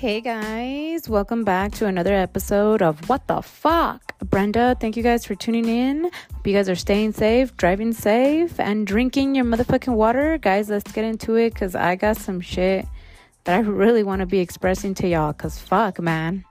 Hey guys, welcome back to another episode of What the Fuck. Brenda, thank you guys for tuning in. Hope you guys are staying safe, driving safe, and drinking your motherfucking water. Guys, let's get into it because I got some shit that I really want to be expressing to y'all because fuck, man.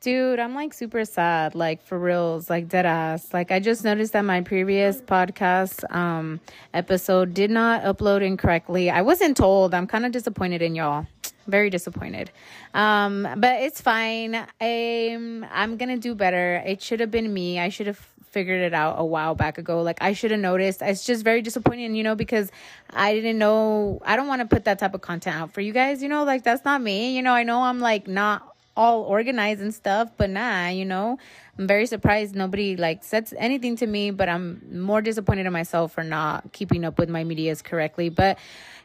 Dude, I'm like super sad, like for reals, like dead ass. Like I just noticed that my previous podcast um episode did not upload incorrectly. I wasn't told. I'm kind of disappointed in y'all. Very disappointed. Um, but it's fine. I'm I'm gonna do better. It should have been me. I should have figured it out a while back ago. Like I should have noticed. It's just very disappointing, you know, because I didn't know I don't want to put that type of content out for you guys, you know, like that's not me. You know, I know I'm like not all organized and stuff, but nah, you know, I'm very surprised nobody like said anything to me, but I'm more disappointed in myself for not keeping up with my medias correctly. But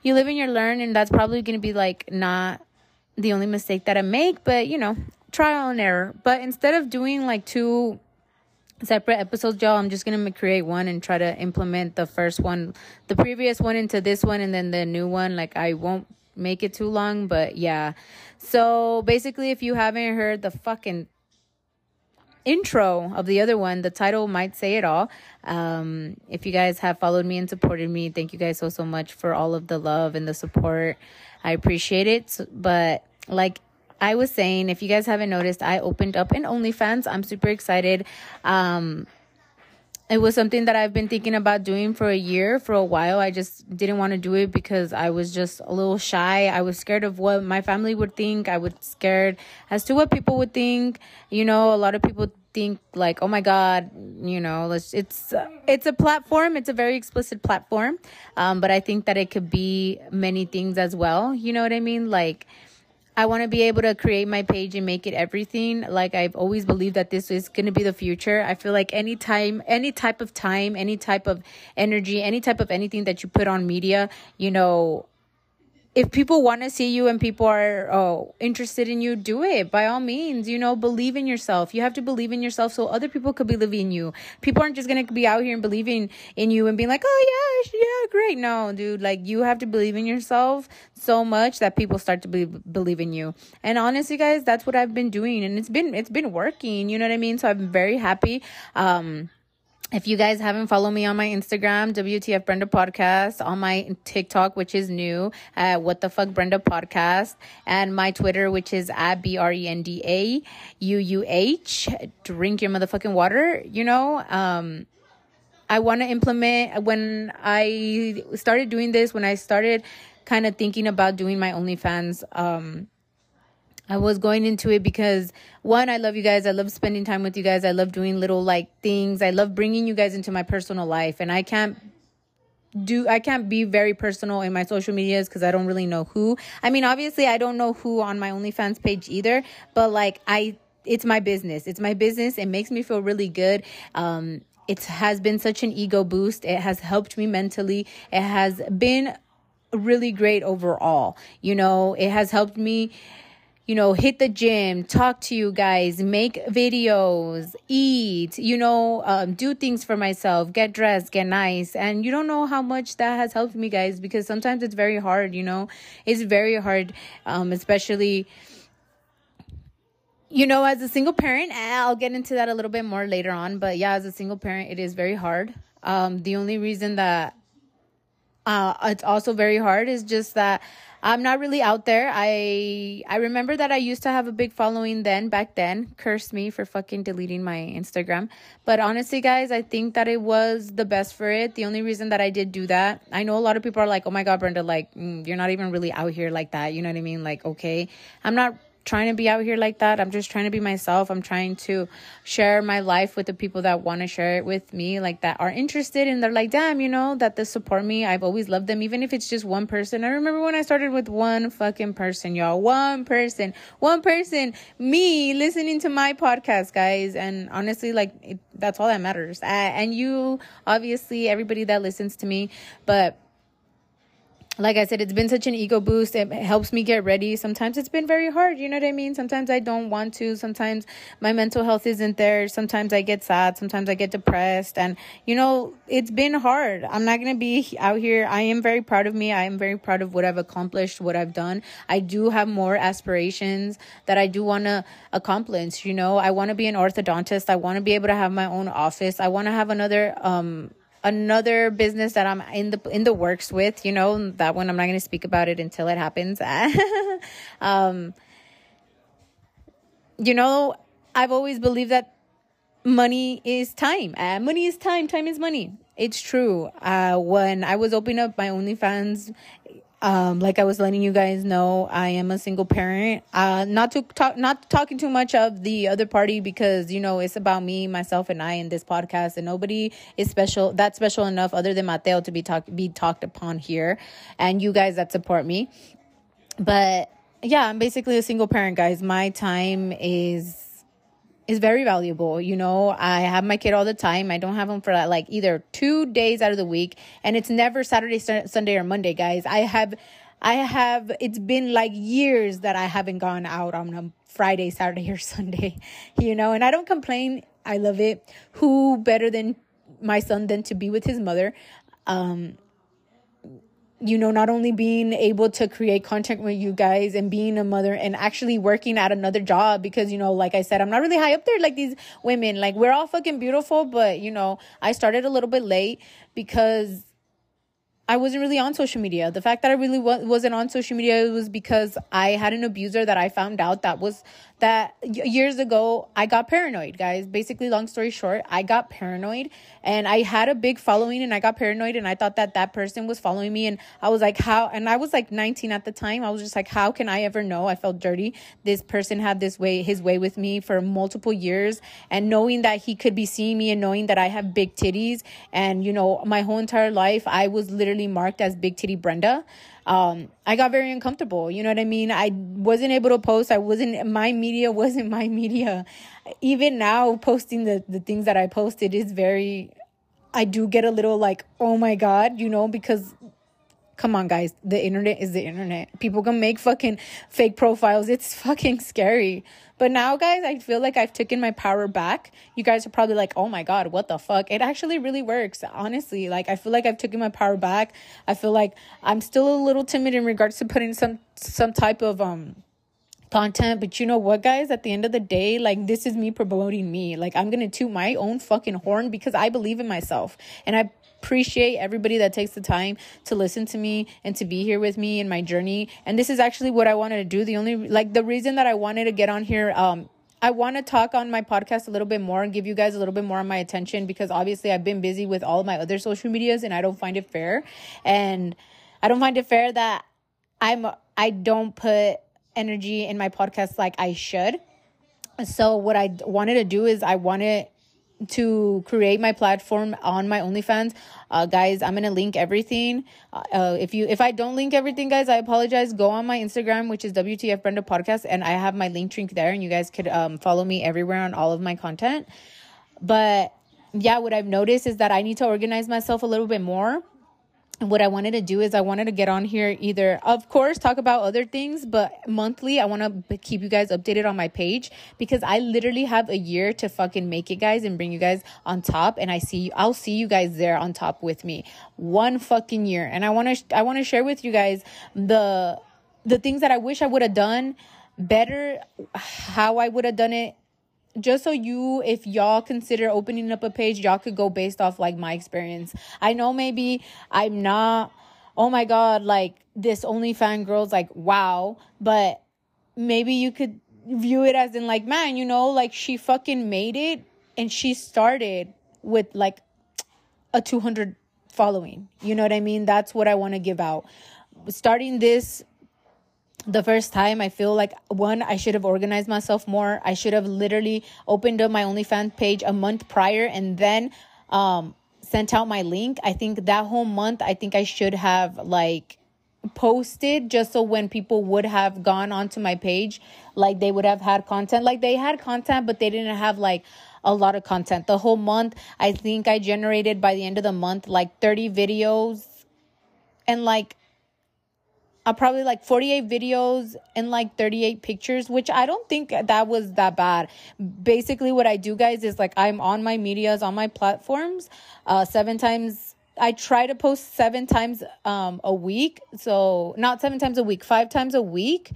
you live and you learn, and that's probably gonna be like not the only mistake that I make, but you know, trial and error. But instead of doing like two separate episodes, y'all, I'm just gonna create one and try to implement the first one, the previous one into this one, and then the new one. Like I won't make it too long, but yeah. So basically, if you haven't heard the fucking intro of the other one, the title might say it all. Um, if you guys have followed me and supported me, thank you guys so, so much for all of the love and the support. I appreciate it. But like I was saying, if you guys haven't noticed, I opened up an OnlyFans. I'm super excited. Um, it was something that I've been thinking about doing for a year, for a while. I just didn't want to do it because I was just a little shy. I was scared of what my family would think. I was scared as to what people would think. You know, a lot of people think like, "Oh my god, you know, let's it's it's a platform. It's a very explicit platform." Um, but I think that it could be many things as well. You know what I mean? Like I want to be able to create my page and make it everything. Like I've always believed that this is going to be the future. I feel like any time, any type of time, any type of energy, any type of anything that you put on media, you know, if people want to see you and people are oh, interested in you, do it by all means. You know, believe in yourself. You have to believe in yourself so other people could believe in you. People aren't just gonna be out here and believing in you and being like, oh yeah, yeah, great. No, dude, like you have to believe in yourself so much that people start to believe believe in you. And honestly, guys, that's what I've been doing, and it's been it's been working. You know what I mean? So I'm very happy. Um, if you guys haven't followed me on my Instagram, WTF Brenda Podcast, on my TikTok, which is new, uh, What the Fuck Brenda Podcast, and my Twitter, which is at B R E N D A U U H, drink your motherfucking water, you know, um, I want to implement when I started doing this, when I started kind of thinking about doing my OnlyFans, um, I was going into it because one, I love you guys. I love spending time with you guys. I love doing little like things. I love bringing you guys into my personal life. And I can't do I can't be very personal in my social medias because I don't really know who. I mean, obviously I don't know who on my OnlyFans page either, but like I it's my business. It's my business. It makes me feel really good. Um it has been such an ego boost. It has helped me mentally. It has been really great overall. You know, it has helped me you know, hit the gym, talk to you guys, make videos, eat, you know, um, do things for myself, get dressed, get nice. And you don't know how much that has helped me, guys, because sometimes it's very hard, you know, it's very hard, um, especially, you know, as a single parent. I'll get into that a little bit more later on, but yeah, as a single parent, it is very hard. Um, the only reason that uh, it's also very hard is just that I'm not really out there. I I remember that I used to have a big following then back then. Curse me for fucking deleting my Instagram. But honestly, guys, I think that it was the best for it. The only reason that I did do that, I know a lot of people are like, "Oh my god, Brenda, like mm, you're not even really out here like that." You know what I mean? Like, okay, I'm not trying to be out here like that. I'm just trying to be myself. I'm trying to share my life with the people that want to share it with me, like that are interested and they're like, damn, you know, that they support me. I've always loved them, even if it's just one person. I remember when I started with one fucking person, y'all. One person, one person, me listening to my podcast, guys. And honestly, like, it, that's all that matters. Uh, and you, obviously, everybody that listens to me, but like I said, it's been such an ego boost. It helps me get ready. Sometimes it's been very hard. You know what I mean? Sometimes I don't want to. Sometimes my mental health isn't there. Sometimes I get sad. Sometimes I get depressed. And, you know, it's been hard. I'm not going to be out here. I am very proud of me. I am very proud of what I've accomplished, what I've done. I do have more aspirations that I do want to accomplish. You know, I want to be an orthodontist. I want to be able to have my own office. I want to have another, um, another business that I'm in the in the works with, you know, that one I'm not going to speak about it until it happens. um you know, I've always believed that money is time. Uh, money is time, time is money. It's true. Uh when I was opening up my OnlyFans um, like I was letting you guys know, I am a single parent. Uh, not to talk, not talking too much of the other party because you know it's about me, myself, and I in this podcast, and nobody is special that special enough other than Mateo to be talk be talked upon here, and you guys that support me. But yeah, I'm basically a single parent, guys. My time is is very valuable. You know, I have my kid all the time. I don't have him for like either two days out of the week, and it's never Saturday, Sunday, or Monday, guys. I have, I have. It's been like years that I haven't gone out on a Friday, Saturday, or Sunday. You know, and I don't complain. I love it. Who better than my son than to be with his mother? Um, you know, not only being able to create content with you guys and being a mother and actually working at another job because, you know, like I said, I'm not really high up there like these women. Like, we're all fucking beautiful, but, you know, I started a little bit late because I wasn't really on social media. The fact that I really wasn't on social media was because I had an abuser that I found out that was that years ago I got paranoid, guys. Basically, long story short, I got paranoid and I had a big following and I got paranoid and I thought that that person was following me and I was like, how? And I was like 19 at the time. I was just like, how can I ever know? I felt dirty. This person had this way, his way with me for multiple years and knowing that he could be seeing me and knowing that I have big titties and, you know, my whole entire life, I was literally marked as big titty Brenda um, I got very uncomfortable. You know what I mean? I wasn't able to post. I wasn't, my media wasn't my media. Even now, posting the, the things that I posted is very, I do get a little like, oh my God, you know, because come on guys. The internet is the internet. People can make fucking fake profiles. It's fucking scary. But now guys i feel like i've taken my power back. You guys are probably like oh my god what the fuck? It actually really works honestly. Like i feel like i've taken my power back. I feel like i'm still a little timid in regards to putting some some type of um content. But you know what guys? At the end of the day like this is me promoting me. Like i'm gonna toot my own fucking horn because i believe in myself. And i appreciate everybody that takes the time to listen to me and to be here with me in my journey. And this is actually what I wanted to do. The only like the reason that I wanted to get on here um I want to talk on my podcast a little bit more and give you guys a little bit more of my attention because obviously I've been busy with all my other social medias and I don't find it fair. And I don't find it fair that I'm I don't put energy in my podcast like I should. So what I wanted to do is I wanted to create my platform on my OnlyFans. Uh, guys, I'm gonna link everything. Uh, if you if I don't link everything, guys, I apologize. Go on my Instagram, which is WTF Brenda Podcast, and I have my link link there, and you guys could um, follow me everywhere on all of my content. But yeah, what I've noticed is that I need to organize myself a little bit more what I wanted to do is I wanted to get on here either, of course, talk about other things, but monthly, I want to keep you guys updated on my page because I literally have a year to fucking make it, guys, and bring you guys on top. And I see, you, I'll see you guys there on top with me. One fucking year. And I want to, I want to share with you guys the, the things that I wish I would have done better, how I would have done it just so you if y'all consider opening up a page y'all could go based off like my experience. I know maybe i'm not oh my god like this only fan girl's like wow but maybe you could view it as in like man you know like she fucking made it and she started with like a 200 following. You know what i mean? That's what i want to give out. Starting this the first time I feel like one, I should have organized myself more. I should have literally opened up my OnlyFans page a month prior and then um sent out my link. I think that whole month I think I should have like posted just so when people would have gone onto my page, like they would have had content. Like they had content, but they didn't have like a lot of content. The whole month, I think I generated by the end of the month like 30 videos and like uh, probably like 48 videos and like 38 pictures, which I don't think that was that bad. Basically, what I do, guys, is like I'm on my medias, on my platforms, uh, seven times. I try to post seven times um, a week. So, not seven times a week, five times a week,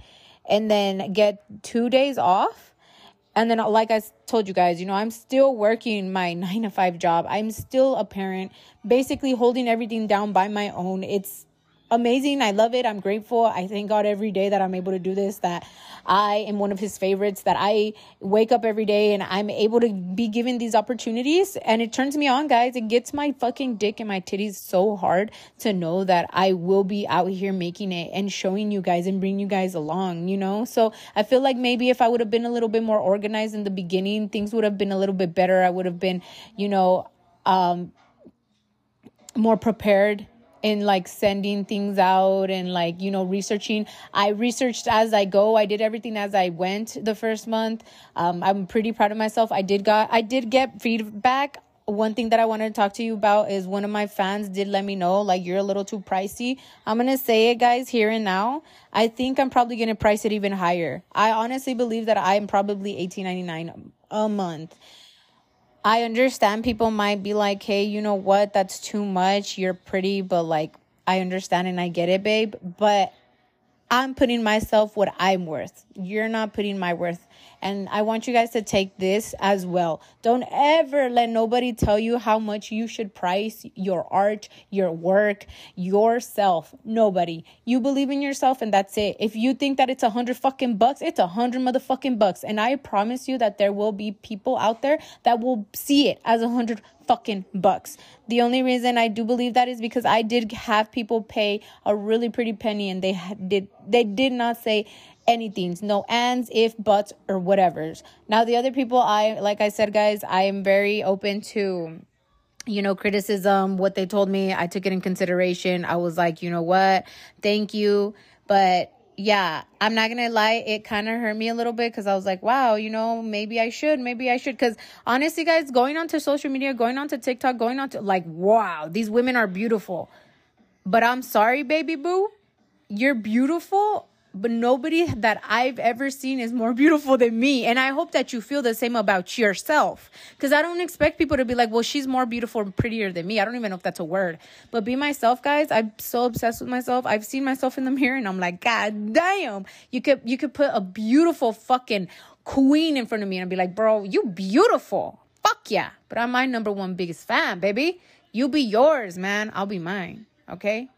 and then get two days off. And then, like I told you guys, you know, I'm still working my nine to five job. I'm still a parent, basically holding everything down by my own. It's amazing. I love it. I'm grateful. I thank God every day that I'm able to do this, that I am one of his favorites, that I wake up every day and I'm able to be given these opportunities. And it turns me on, guys. It gets my fucking dick and my titties so hard to know that I will be out here making it and showing you guys and bring you guys along, you know? So I feel like maybe if I would have been a little bit more organized in the beginning, things would have been a little bit better. I would have been, you know, um, more prepared in like sending things out and like you know researching i researched as i go i did everything as i went the first month um, i'm pretty proud of myself i did got i did get feedback one thing that I wanted to talk to you about is one of my fans did let me know like you're a little too pricey. I'm going to say it guys here and now. I think I'm probably going to price it even higher. I honestly believe that I'm probably 18.99 a month. I understand people might be like, hey, you know what? That's too much. You're pretty, but like, I understand and I get it, babe. But I'm putting myself what I'm worth. You're not putting my worth and I want you guys to take this as well. Don't ever let nobody tell you how much you should price your art, your work, yourself. Nobody. You believe in yourself and that's it. If you think that it's a hundred fucking bucks, it's a hundred motherfucking bucks. And I promise you that there will be people out there that will see it as a hundred fucking bucks. The only reason I do believe that is because I did have people pay a really pretty penny and they did they did not say anything, no ands, if, buts, or whatever's. Now, the other people, I, like I said, guys, I am very open to you know, criticism, what they told me, I took it in consideration. I was like, you know what? Thank you. But yeah, I'm not gonna lie, it kind of hurt me a little bit because I was like, wow, you know, maybe I should, maybe I should. Because honestly, guys, going onto social media, going onto TikTok, going on to like, wow, these women are beautiful. But I'm sorry, baby boo, you're beautiful but nobody that I've ever seen is more beautiful than me. And I hope that you feel the same about yourself. Because I don't expect people to be like, well, she's more beautiful and prettier than me. I don't even know if that's a word. But be myself, guys. I'm so obsessed with myself. I've seen myself in the mirror and I'm like, God damn. You could you could put a beautiful fucking queen in front of me and I'd be like, bro, you beautiful. Fuck yeah. But I'm my number one biggest fan, baby. You be yours, man. I'll be mine. Okay?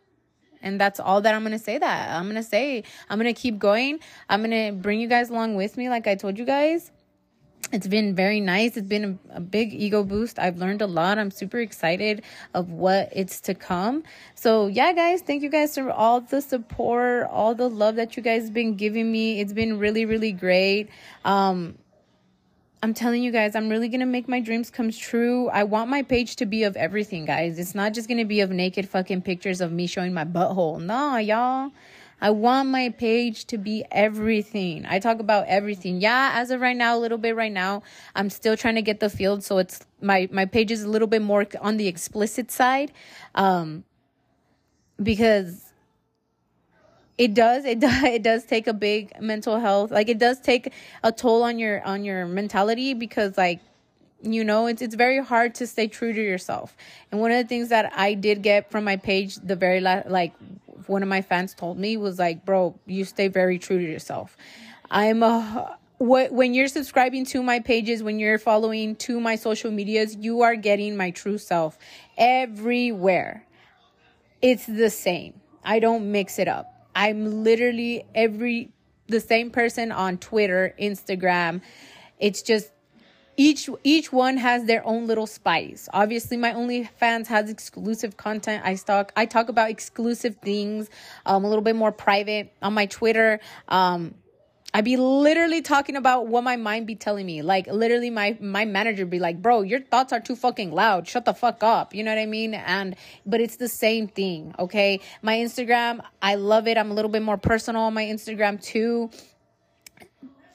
And that's all that i'm gonna say that i'm gonna say i'm gonna keep going i'm gonna bring you guys along with me like i told you guys it's been very nice. It's been a, a, big ego boost. I've learned a lot. I'm super excited of what it's to come. So, yeah, guys, thank you guys for all the support, all the love that you guys been giving me. It's been really, really great. Um, I'm telling you guys, I'm really going to make my dreams come true. I want my page to be of everything, guys. It's not just going to be of naked fucking pictures of me showing my butthole. Nah, y'all. I want my page to be everything. I talk about everything. Yeah, as of right now, a little bit right now, I'm still trying to get the field so it's my my page is a little bit more on the explicit side. Um because it does it does it does take a big mental health like it does take a toll on your on your mentality because like you know it's it's very hard to stay true to yourself. And one of the things that i did get from my page the very last like one of my fans told me was like bro you stay very true to yourself. I'm a when you're subscribing to my pages when you're following to my social medias you are getting my true self everywhere. It's the same. I don't mix it up I'm literally every the same person on Twitter, Instagram. It's just each each one has their own little spice. Obviously, my OnlyFans has exclusive content. I talk I talk about exclusive things, um, a little bit more private on my Twitter. Um, I be literally talking about what my mind be telling me. Like literally my my manager be like, "Bro, your thoughts are too fucking loud. Shut the fuck up." You know what I mean? And but it's the same thing, okay? My Instagram, I love it. I'm a little bit more personal on my Instagram too.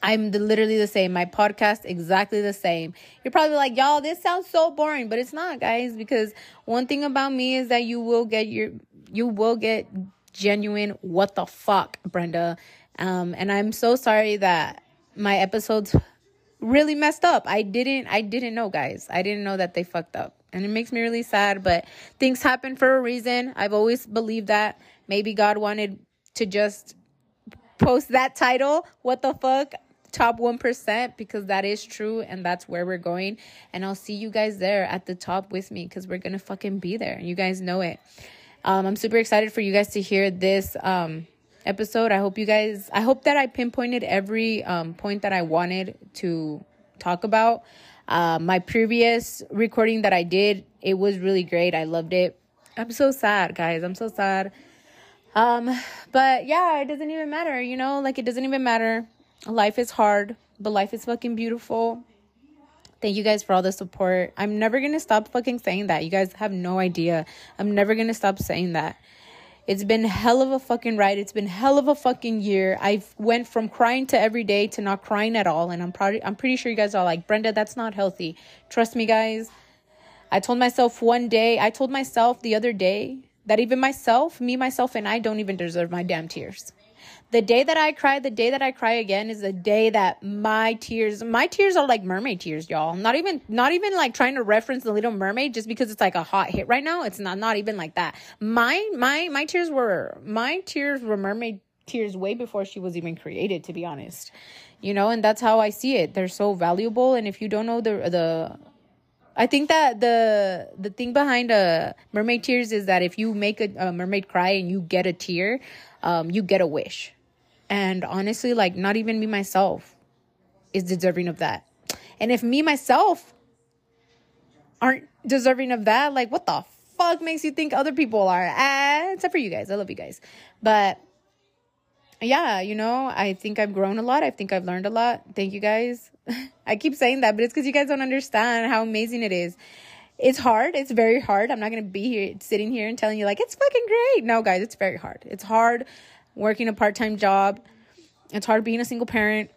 I'm the, literally the same. My podcast exactly the same. You're probably like, "Y'all, this sounds so boring," but it's not, guys, because one thing about me is that you will get your you will get genuine what the fuck, Brenda. Um, and I'm so sorry that my episodes really messed up. I didn't I didn't know, guys. I didn't know that they fucked up. And it makes me really sad, but things happen for a reason. I've always believed that maybe God wanted to just post that title, what the fuck? Top 1% because that is true and that's where we're going. And I'll see you guys there at the top with me because we're to fucking be there. You guys know it. Um, I'm super excited for you guys to hear this um, episode. I hope you guys, I hope that I pinpointed every um, point that I wanted to talk about. Uh, my previous recording that I did, it was really great. I loved it. I'm so sad, guys. I'm so sad. Um, but yeah, it doesn't even matter, you know, like it doesn't even matter. Life is hard, but life is fucking beautiful. Thank you guys for all the support. I'm never gonna stop fucking saying that. You guys have no idea. I'm never gonna stop saying that. It's been hell of a fucking ride. It's been hell of a fucking year. I've went from crying to every day to not crying at all. And I'm probably I'm pretty sure you guys are like, Brenda, that's not healthy. Trust me, guys. I told myself one day, I told myself the other day that even myself, me, myself, and I don't even deserve my damn tears. The day that I cry, the day that I cry again is the day that my tears, my tears are like mermaid tears, y'all. Not even, not even like trying to reference the Little Mermaid just because it's like a hot hit right now. It's not, not even like that. My, my, my tears were, my tears were mermaid tears way before she was even created, to be honest. You know, and that's how I see it. They're so valuable, and if you don't know the the I think that the the thing behind a uh, mermaid tears is that if you make a, a mermaid cry and you get a tear, um, you get a wish. And honestly, like not even me myself is deserving of that. And if me myself aren't deserving of that, like what the fuck makes you think other people are? Ah, except for you guys. I love you guys. But yeah, you know, I think I've grown a lot. I think I've learned a lot. Thank you guys. I keep saying that, but it's because you guys don't understand how amazing it is. It's hard. It's very hard. I'm not going to be here sitting here and telling you, like, it's fucking great. No, guys, it's very hard. It's hard working a part time job. It's hard being a single parent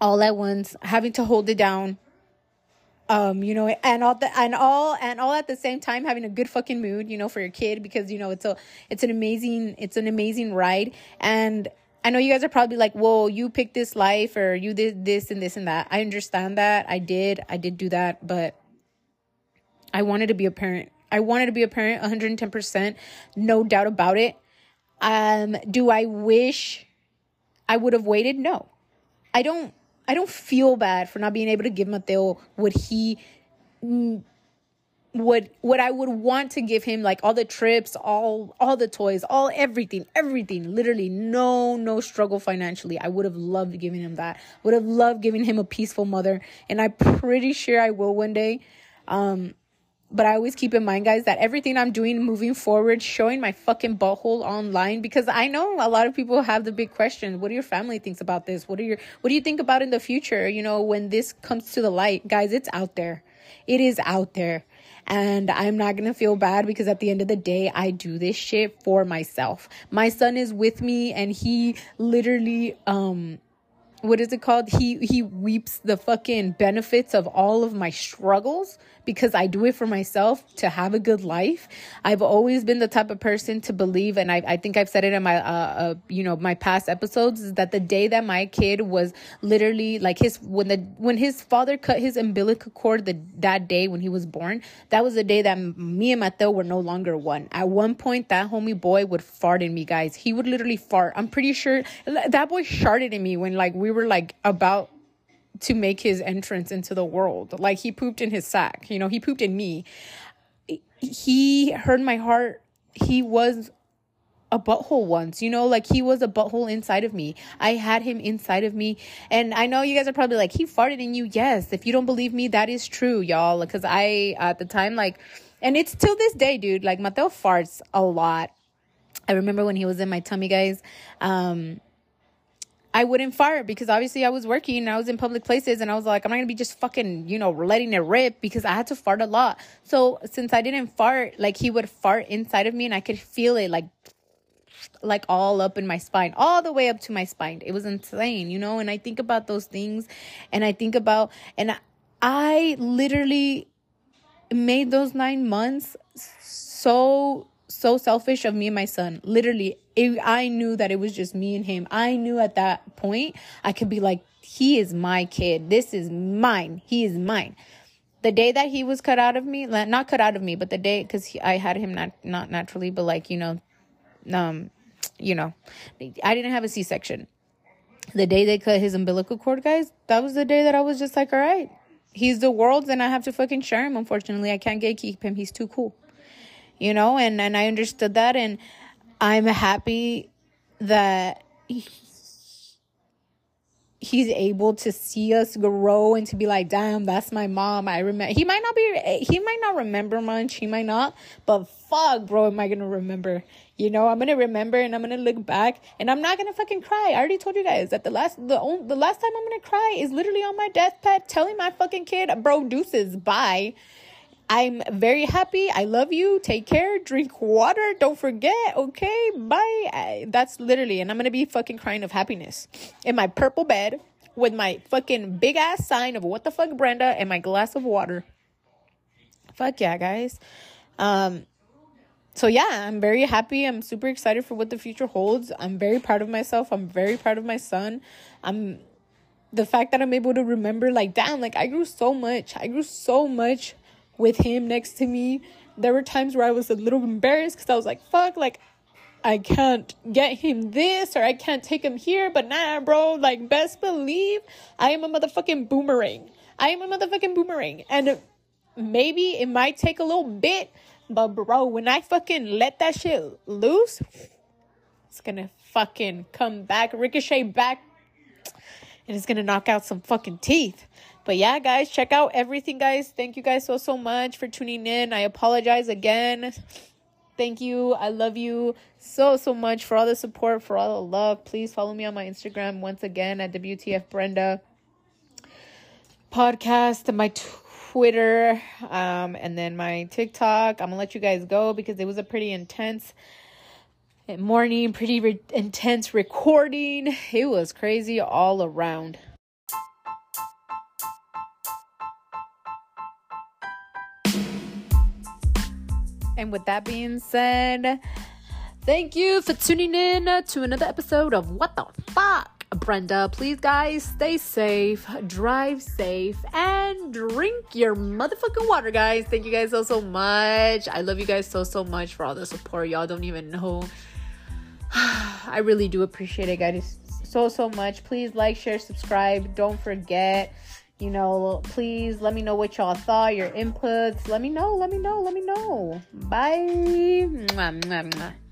all at once, having to hold it down. Um, you know, and all the and all and all at the same time having a good fucking mood, you know, for your kid because you know it's a it's an amazing it's an amazing ride. And I know you guys are probably like, "Whoa, you picked this life or you did this and this and that." I understand that. I did. I did do that, but I wanted to be a parent. I wanted to be a parent 110%, no doubt about it. Um, do I wish I would have waited? No. I don't I don't feel bad for not being able to give Mateo what he what what I would want to give him like all the trips, all all the toys, all everything, everything, literally no no struggle financially. I would have loved giving him that. Would have loved giving him a peaceful mother and I'm pretty sure I will one day. Um but I always keep in mind, guys, that everything I'm doing moving forward, showing my fucking butthole online, because I know a lot of people have the big question. What do your family thinks about this? What are your, what do you think about in the future? You know, when this comes to the light, guys, it's out there. It is out there. And I'm not to feel bad because at the end of the day, I do this shit for myself. My son is with me and he literally, um, what is it called? He he weeps the fucking benefits of all of my struggles because I do it for myself to have a good life. I've always been the type of person to believe, and I, I think I've said it in my, uh, uh, you know, my past episodes, is that the day that my kid was literally like his, when the, when his father cut his umbilical cord the, that day when he was born, that was the day that me and Mateo were no longer one. At one point, that homie boy would fart in me, guys. He would literally fart. I'm pretty sure that boy sharted in me when like we were like about to make his entrance into the world. Like he pooped in his sack, you know, he pooped in me. He hurt my heart. He was a butthole once, you know, like he was a butthole inside of me. I had him inside of me. And I know you guys are probably like, he farted in you. Yes. If you don't believe me, that is true, y'all. Because I, at the time, like, and it's till this day, dude, like Mateo farts a lot. I remember when he was in my tummy, guys. Um, I wouldn't fart because obviously I was working and I was in public places and I was like, I'm not gonna be just fucking, you know, letting it rip because I had to fart a lot. So since I didn't fart, like he would fart inside of me and I could feel it like like all up in my spine, all the way up to my spine. It was insane, you know, and I think about those things and I think about and I literally made those nine months so so selfish of me and my son. Literally, it, I knew that it was just me and him. I knew at that point I could be like, he is my kid. This is mine. He is mine. The day that he was cut out of me, not cut out of me, but the day because I had him not not naturally, but like you know, um, you know, I didn't have a C section. The day they cut his umbilical cord, guys, that was the day that I was just like, all right, he's the world's and I have to fucking share him. Unfortunately, I can't gatekeep him. He's too cool. You know, and and I understood that and I'm happy that he, he's able to see us grow and to be like, damn, that's my mom. I remember he might not be he might not remember much, he might not, but fuck, bro, am I gonna remember? You know, I'm gonna remember and I'm gonna look back and I'm not gonna fucking cry. I already told you guys that the last the only, the last time I'm gonna cry is literally on my deathbed telling my fucking kid, bro, deuces, bye. I'm very happy. I love you. Take care. Drink water. Don't forget. Okay. Bye. I, that's literally, and I'm going to be fucking crying of happiness in my purple bed with my fucking big ass sign of what the fuck, Brenda, and my glass of water. Fuck yeah, guys. Um, so yeah, I'm very happy. I'm super excited for what the future holds. I'm very proud of myself. I'm very proud of my son. I'm the fact that I'm able to remember like damn, like I grew so much. I grew so much with him next to me. There were times where I was a little embarrassed because I was like, fuck, like, I can't get him this or I can't take him here. But nah, bro, like, best believe I am a motherfucking boomerang. I am a motherfucking boomerang. And maybe it might take a little bit, but bro, when I fucking let that shit loose, it's gonna fucking come back, ricochet back, and it's gonna knock out some fucking teeth. But yeah, guys, check out everything, guys. Thank you guys so, so much for tuning in. I apologize again. Thank you. I love you so, so much for all the support, for all the love. Please follow me on my Instagram once again at WTF Brenda podcast and my Twitter um, and then my TikTok. I'm gonna let you guys go because it was a pretty intense morning, pretty re- intense recording. It was crazy all around. And with that being said, thank you for tuning in to another episode of What the Fuck. Brenda, please, guys, stay safe, drive safe, and drink your motherfucking water, guys. Thank you guys so, so much. I love you guys so, so much for all the support. Y'all don't even know. I really do appreciate it, guys, so, so much. Please like, share, subscribe. Don't forget you know, please let me know what y'all thought, your inputs. Let me know, let me know, let me know. Bye. Mwah, mwah, mwah.